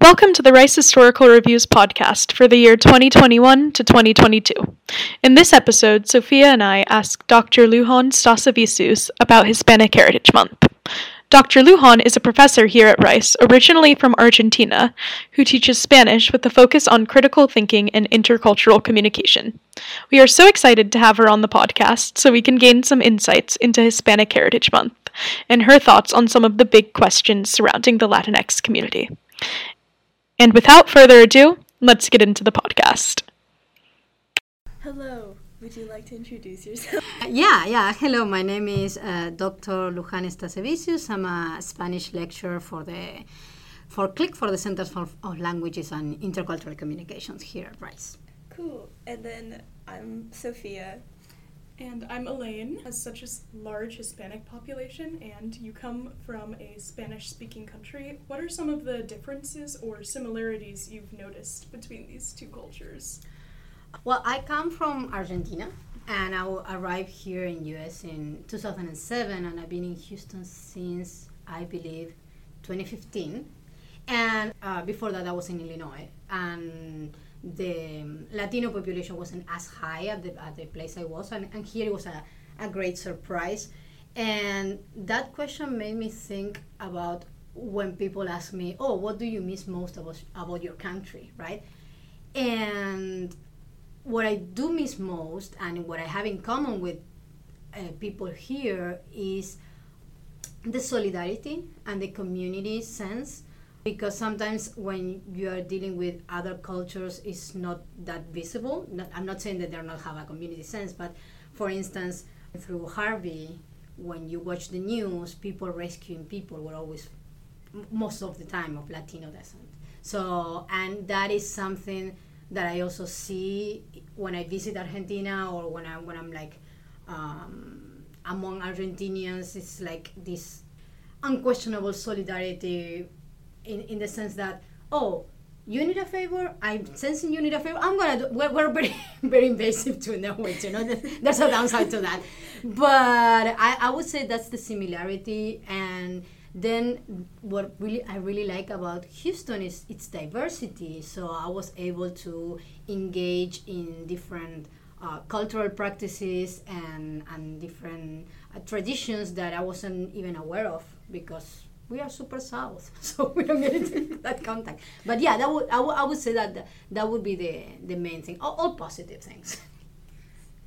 Welcome to the Rice Historical Reviews podcast for the year 2021 to 2022. In this episode, Sophia and I ask Dr. Lujan Stasevicius about Hispanic Heritage Month. Dr. Lujan is a professor here at Rice, originally from Argentina, who teaches Spanish with a focus on critical thinking and intercultural communication. We are so excited to have her on the podcast so we can gain some insights into Hispanic Heritage Month and her thoughts on some of the big questions surrounding the Latinx community. And without further ado, let's get into the podcast. Hello, would you like to introduce yourself? Yeah, yeah. Hello, my name is uh, Dr. Lujan Stasevicius. I'm a Spanish lecturer for the for CLIC for the Centers for of Languages and Intercultural Communications here at Rice. Cool. And then I'm Sophia. And I'm Elaine. As such a large Hispanic population, and you come from a Spanish speaking country, what are some of the differences or similarities you've noticed between these two cultures? Well, I come from Argentina, and I arrived here in US in 2007, and I've been in Houston since I believe 2015. And uh, before that, I was in Illinois, and the Latino population wasn't as high at the, at the place I was, and, and here it was a, a great surprise. And that question made me think about when people ask me, "Oh, what do you miss most about about your country?" Right? And what I do miss most, and what I have in common with uh, people here, is the solidarity and the community sense. Because sometimes when you are dealing with other cultures, it's not that visible. Not, I'm not saying that they don't have a community sense, but for instance, through Harvey, when you watch the news, people rescuing people were always most of the time of Latino descent. So, and that is something that I also see when I visit Argentina or when I when I'm like um, among Argentinians. It's like this unquestionable solidarity in, in the sense that oh you need a favor i'm sensing you need a favor i'm gonna do we're, we're very very invasive to in that way you know that's there's a downside to that. But I, I would say that's the similarity and then what really i really like about houston is its diversity. So i was able to engage in different uh, cultural practices and, and different uh, traditions that i wasn't even aware of because we are super south, so we don't get into that contact. But yeah, that would I would- I would say that th- that would be the the main thing. All, all positive things.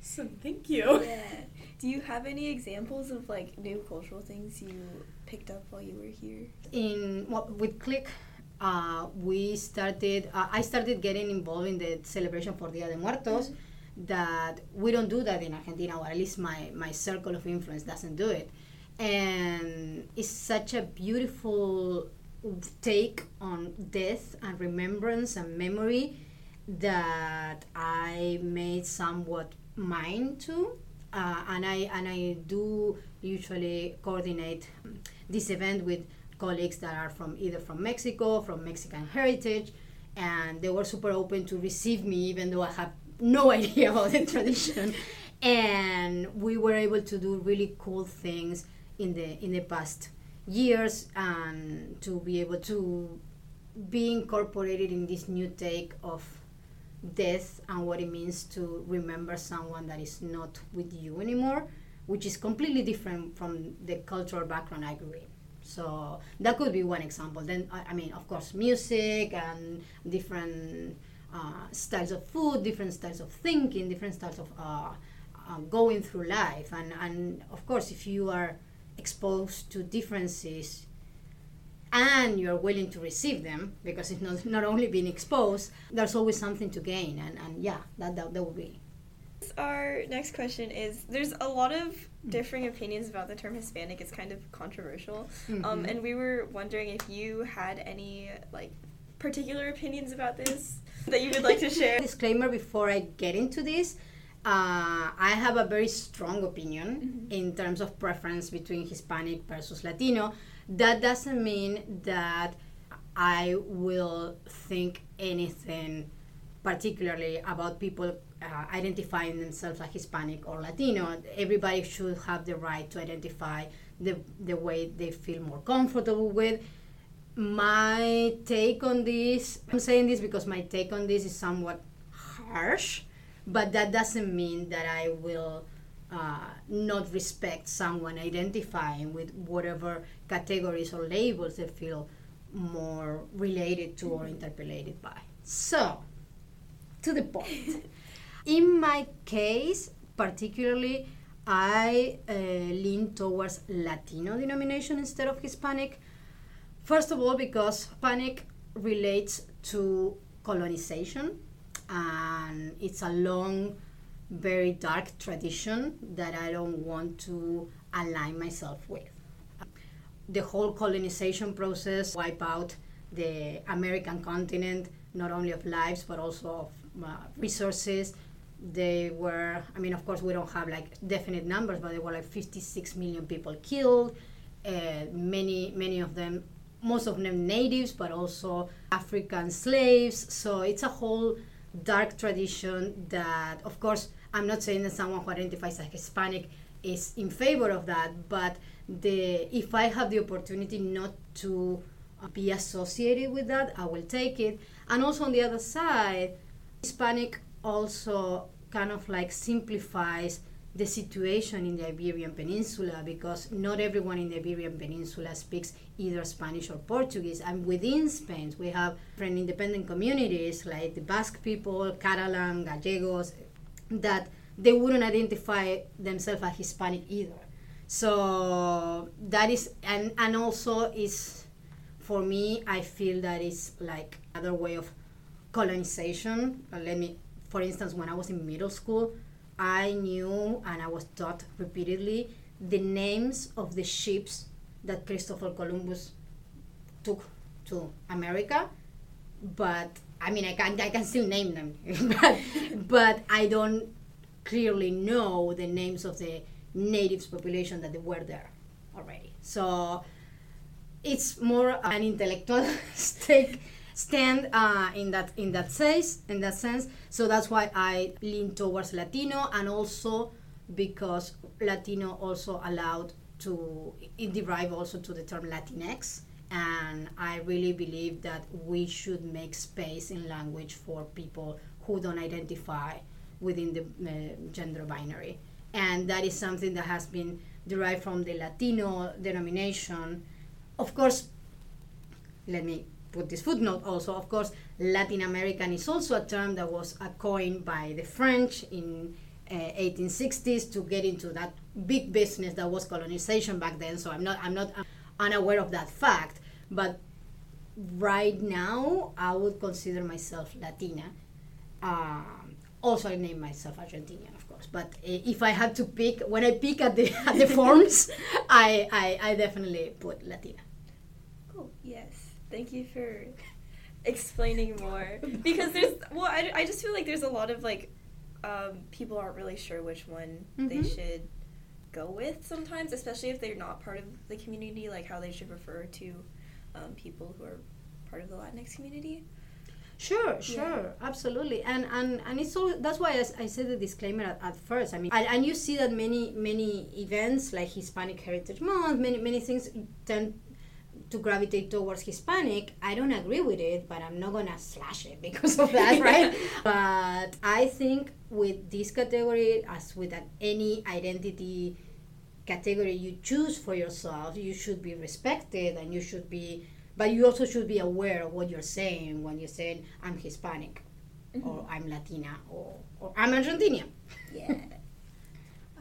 So, thank you. Yeah. Do you have any examples of like new cultural things you picked up while you were here? In well, with CLIC, uh, we started. Uh, I started getting involved in the celebration for Dia de Muertos. That we don't do that in Argentina, or at least my my circle of influence doesn't do it. And it's such a beautiful take on death and remembrance and memory that I made somewhat mine too. Uh, and I and I do usually coordinate this event with colleagues that are from either from Mexico, from Mexican heritage, and they were super open to receive me, even though I have no idea about the tradition. And we were able to do really cool things in the in the past years, and to be able to be incorporated in this new take of death and what it means to remember someone that is not with you anymore, which is completely different from the cultural background I grew in. So that could be one example. Then, I, I mean, of course, music and different uh, styles of food, different styles of thinking, different styles of uh, uh, going through life. And, and of course, if you are exposed to differences and you're willing to receive them because it's not, not only being exposed there's always something to gain and, and yeah that, that, that would be Our next question is there's a lot of differing opinions about the term Hispanic. It's kind of controversial. Um, Mhm. and we were wondering if you had any like particular opinions about this that you would like to share. disclaimer before i get into this uh, i have a very strong opinion in terms of preference between hispanic versus latino that doesn't mean that i will think anything particularly about people uh, identifying themselves as Hispanic or Latino. Everybody should have the right to identify the, the way they feel more comfortable with. my take on this, I'm saying this because my take on this is somewhat harsh, but that doesn't mean that I will uh, not respect someone identifying with whatever categories or labels they feel more related to or interpolated by. So, to the point. In my case, particularly, I uh, lean towards Latino denomination instead of Hispanic. First of all, because Hispanic relates to colonization, and it's a long, very dark tradition that I don't want to align myself with. The whole colonization process wipe out the American continent, not only of lives but also of uh, resources. They were, I mean, of course, we don't have like definite numbers, but there were like 56 million people killed. Uh, many, many of them, most of them natives, but also African slaves. So it's a whole dark tradition that, of course, I'm not saying that someone who identifies as Hispanic is in favor of that, but the if I have the opportunity not to uh, be associated with that, I will take it. And also on the other side, Hispanic also kind of like simplifies the situation in the Iberian Peninsula because not everyone in the Iberian Peninsula speaks either Spanish or Portuguese. And within Spain, we have different independent communities like the Basque people, Catalan, Gallegos, that they wouldn't identify themselves as Hispanic either. So that is, and, and also is, for me, I feel that is like another way of colonization. Let me, for instance, when I was in middle school, I knew and I was taught repeatedly the names of the ships that Christopher Columbus took to America, but I mean I can I can still name them, but, but I don't clearly know the names of the natives population that they were there already. So it's more an intellectual stake stand uh, in that in that sense in that sense. So that's why i lean towards latino and also because latino also allowed to it derive also to the term latinx and i really believe that we should make space in language for people who don't identify within the uh, gender binary. And that is something that has been derived from the latino denomination. Of course let me put this footnote also. Of course, Latin American is also a term that was coined by the French in uh, 1860s to get into that big business that was colonization back then. So I'm not I'm not unaware of that fact, but right now I would consider myself Latina. Um, also, I name myself Argentinian, of course. But uh, if I had to pick, when I pick at the at the forms, I, I I definitely put Latina. Cool. Yes. Thank you for explaining more. Because there's well I, I just feel like there's a lot of like um, people aren't really sure which one they Mhm. should go with sometimes especially if they're not part of the community like how they should refer to um, people who are part of the latinx community. Sure, sure, absolutely, and and and it's all that's why I, I said the disclaimer at, at first. I mean, and, and you see that many many events like Hispanic Heritage Month, many many things tend to gravitate towards Hispanic. I don't agree with it, but I'm not gonna slash it because of that, right? But I think with this category, as with any identity category you choose for yourself, you should be respected and you should be, but you also should be aware of what you're saying when you're saying, I'm Hispanic mm-hmm. or I'm Latina or, or I'm Argentinian. yeah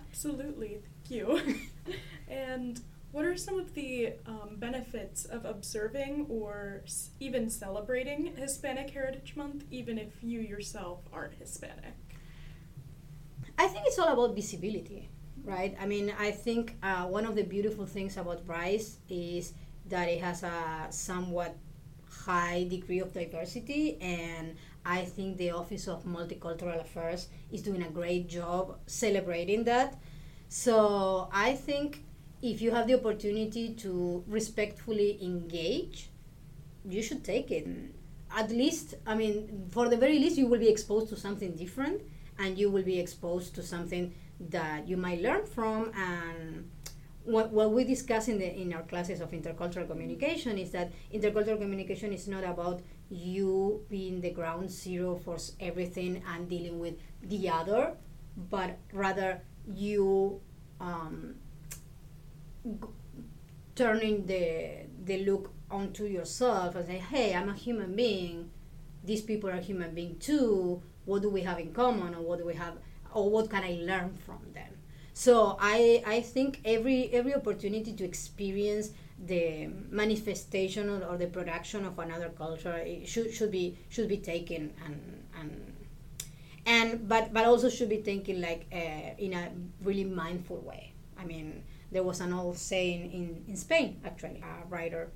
Absolutely, thank you. and what are some of the um, benefits of observing or s- even celebrating Hispanic Heritage Month, even if you yourself aren't Hispanic? I think it's all about visibility, right? I mean, I think uh, one of the beautiful things about Rice is that it has a somewhat high degree of diversity, and I think the Office of Multicultural Affairs is doing a great job celebrating that. So I think if you have the opportunity to respectfully engage, you should take it. At least, I mean, for the very least, you will be exposed to something different and you will be exposed to something that you might learn from and what, what we discuss in, the, in our classes of intercultural communication is that intercultural communication is not about you being the ground zero for everything and dealing with the other, but rather you um, turning the, the look onto yourself and say, hey, I'm a human being. These people are human being too. What do we have in common, or what do we have, or what can I learn from them? So I, I think every every opportunity to experience the manifestation or, or the production of another culture should, should be should be taken and and and but but also should be thinking like uh, in a really mindful way. I mean, there was an old saying in, in Spain actually. A writer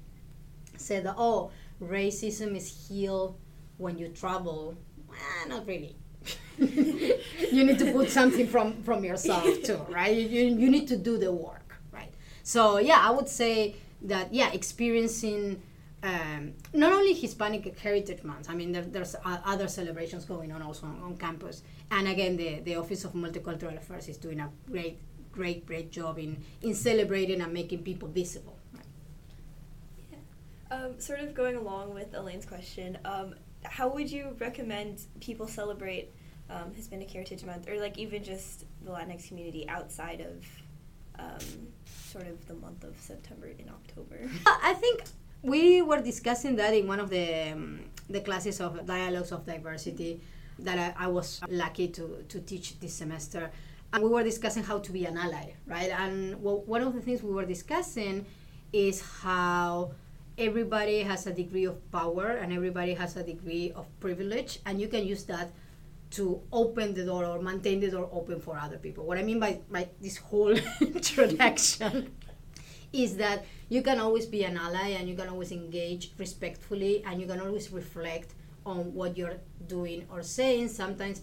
said, that, "Oh, racism is healed when you travel." Eh, not really. you need to put something from from yourself too, right? You, you need to do the work, right? So yeah, I would say that yeah, experiencing um, not only Hispanic Heritage Month. I mean, there, there's other celebrations going on also on, on, campus. And again, the, the Office of Multicultural Affairs is doing a great, great, great job in, in celebrating and making people visible. Right? Yeah. Um, sort of going along with Elaine's question, um, how would you recommend people celebrate um, Hispanic Heritage Month, or like even just the Latinx community outside of um, sort of the month of September in October? I think we were discussing that in one of the um, the classes of dialogues of diversity that I, I, was lucky to, to teach this semester. And we were discussing how to be an ally, right? And well, one of the things we were discussing is how everybody has a degree of power and everybody has a degree of privilege, and you can use that to open the door or maintain the door open for other people. What I mean by, by this whole introduction is that you can always be an ally and you can always engage respectfully and you can always reflect on what you're doing or saying. Sometimes,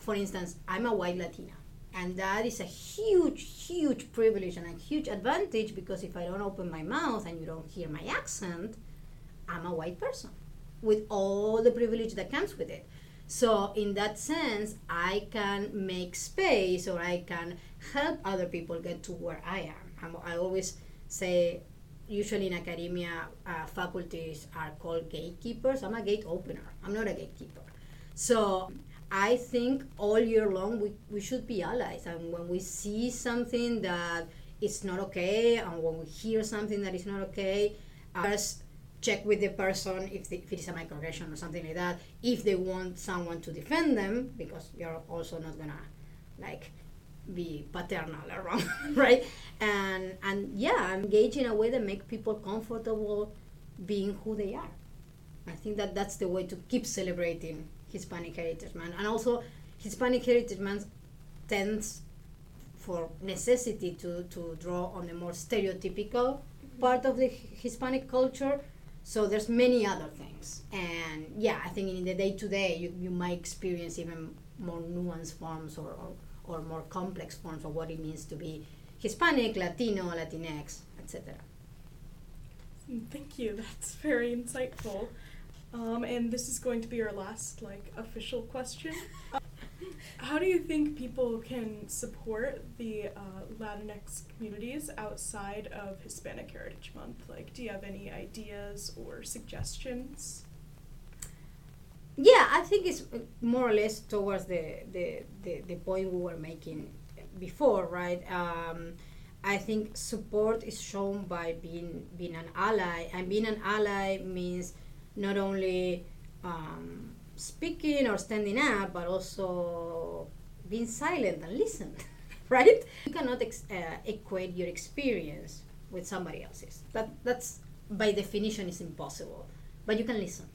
for instance, I'm a white Latina. And that is a huge, huge privilege and a huge advantage because if I don't open my mouth and you don't hear my accent, I'm a white person with all the privilege that comes with it. So, in that sense, I can make space or I can help other people get to where I am. I'm, i always say, usually in academia, uh, faculties are called gatekeepers. I'm a gate opener, I'm not a gatekeeper. So, I think all year long we, we should be allies. And when we see something that is not okay, and when we hear something that is not okay, first check with the person if, the, if it is a microaggression or something like that if they want someone to defend them because you're also not gonna like be paternal around right and and yeah engage in a way that make people comfortable being who they are i think that that's the way to keep celebrating hispanic heritage month and also hispanic heritage month tends for necessity to to draw on the more stereotypical part of the hispanic culture. So there's many other things. And yeah i think in the day to day you, you might experience even more nuanced forms or, or, or more complex forms of what it means to be hispanic latino latinx etc thank you. That's very insightful um, and this is going to be our last like official question how do you think people can support the uh, Latinx communities outside of Hispanic Heritage Month? Like, do you have any ideas or suggestions? Yeah, I think it's more or less towards the, the, the, the point we were making before, right? Um, I think support is shown by being being an ally, and being an ally means not only um, speaking or standing up, but also being silent and listen, right? You cannot ex- uh, equate your experience with somebody else's. That that's by definition is impossible. But you can listen,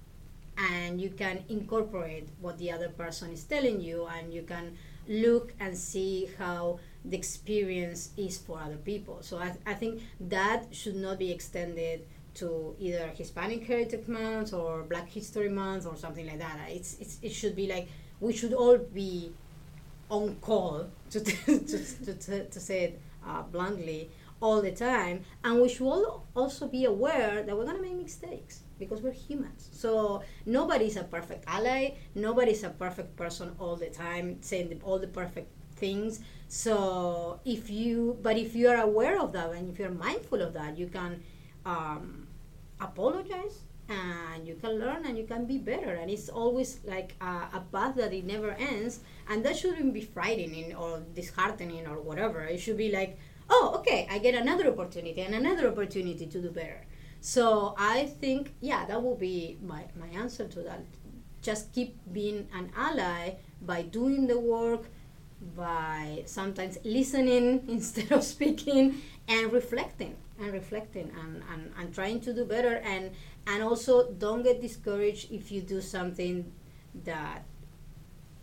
and you can incorporate what the other person is telling you, and you can look and see how the experience is for other people. So I, I think that should not be extended to either Hispanic Heritage Month or Black History Month or something like that. It's, it's it should be like we should all be on call to to, to, to, to, say it uh, bluntly all the time, and we should all also be aware that we're gonna make mistakes because we're humans. So nobody's a perfect ally. Nobody's a perfect person all the time, saying all the perfect things. So if you, but if you are aware of that and if you're mindful of that, you can um, apologize and you can learn and you can be better. And it's always like a, a path that it never ends. And that shouldn't be frightening or disheartening or whatever. It should be like, oh, okay, I get another opportunity and another opportunity to do better. So I think, yeah, that will be my, my answer to that. Just keep being an ally by doing the work, by sometimes listening instead of speaking, and reflecting and reflecting and, and, and trying to do better. And, and also don't get discouraged if you do something that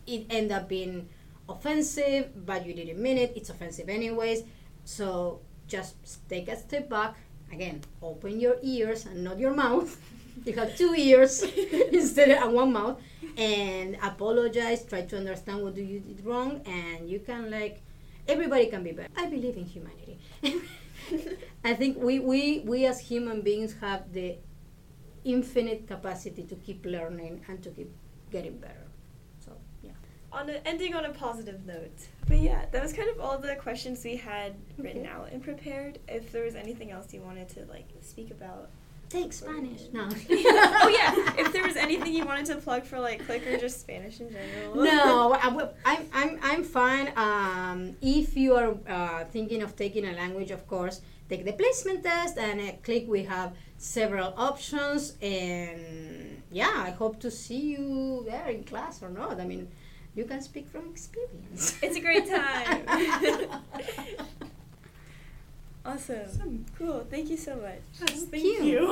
it end up being offensive, but you didn't mean it, it's offensive anyways. So just take a step back. Again, open your ears and not your mouth. you have two ears instead of one mouth. And apologize. Try to understand what do you did wrong, and you can like everybody can be better. I believe in humanity. I think we, we we as human beings have the infinite capacity to keep learning and to keep getting better. So yeah. On a, ending on a positive note. But yeah, that was kind of all the questions we had written Okay. out and prepared. If there was anything else you wanted to like speak about. Take Spanish. No. oh yeah, if there was anything you wanted to plug for like CLIC or just Spanish in general. no, I, will- I'm, I'm, I'm fine. Um, if you are uh, thinking of taking a language, of course, take the placement test and uh, CLIC. We have several options, and yeah, I hope to see you there in class or not. I mean, you can speak from experience. It's a great time. awesome. Awesome. Cool. Thank you so much. Yes, thank you. you.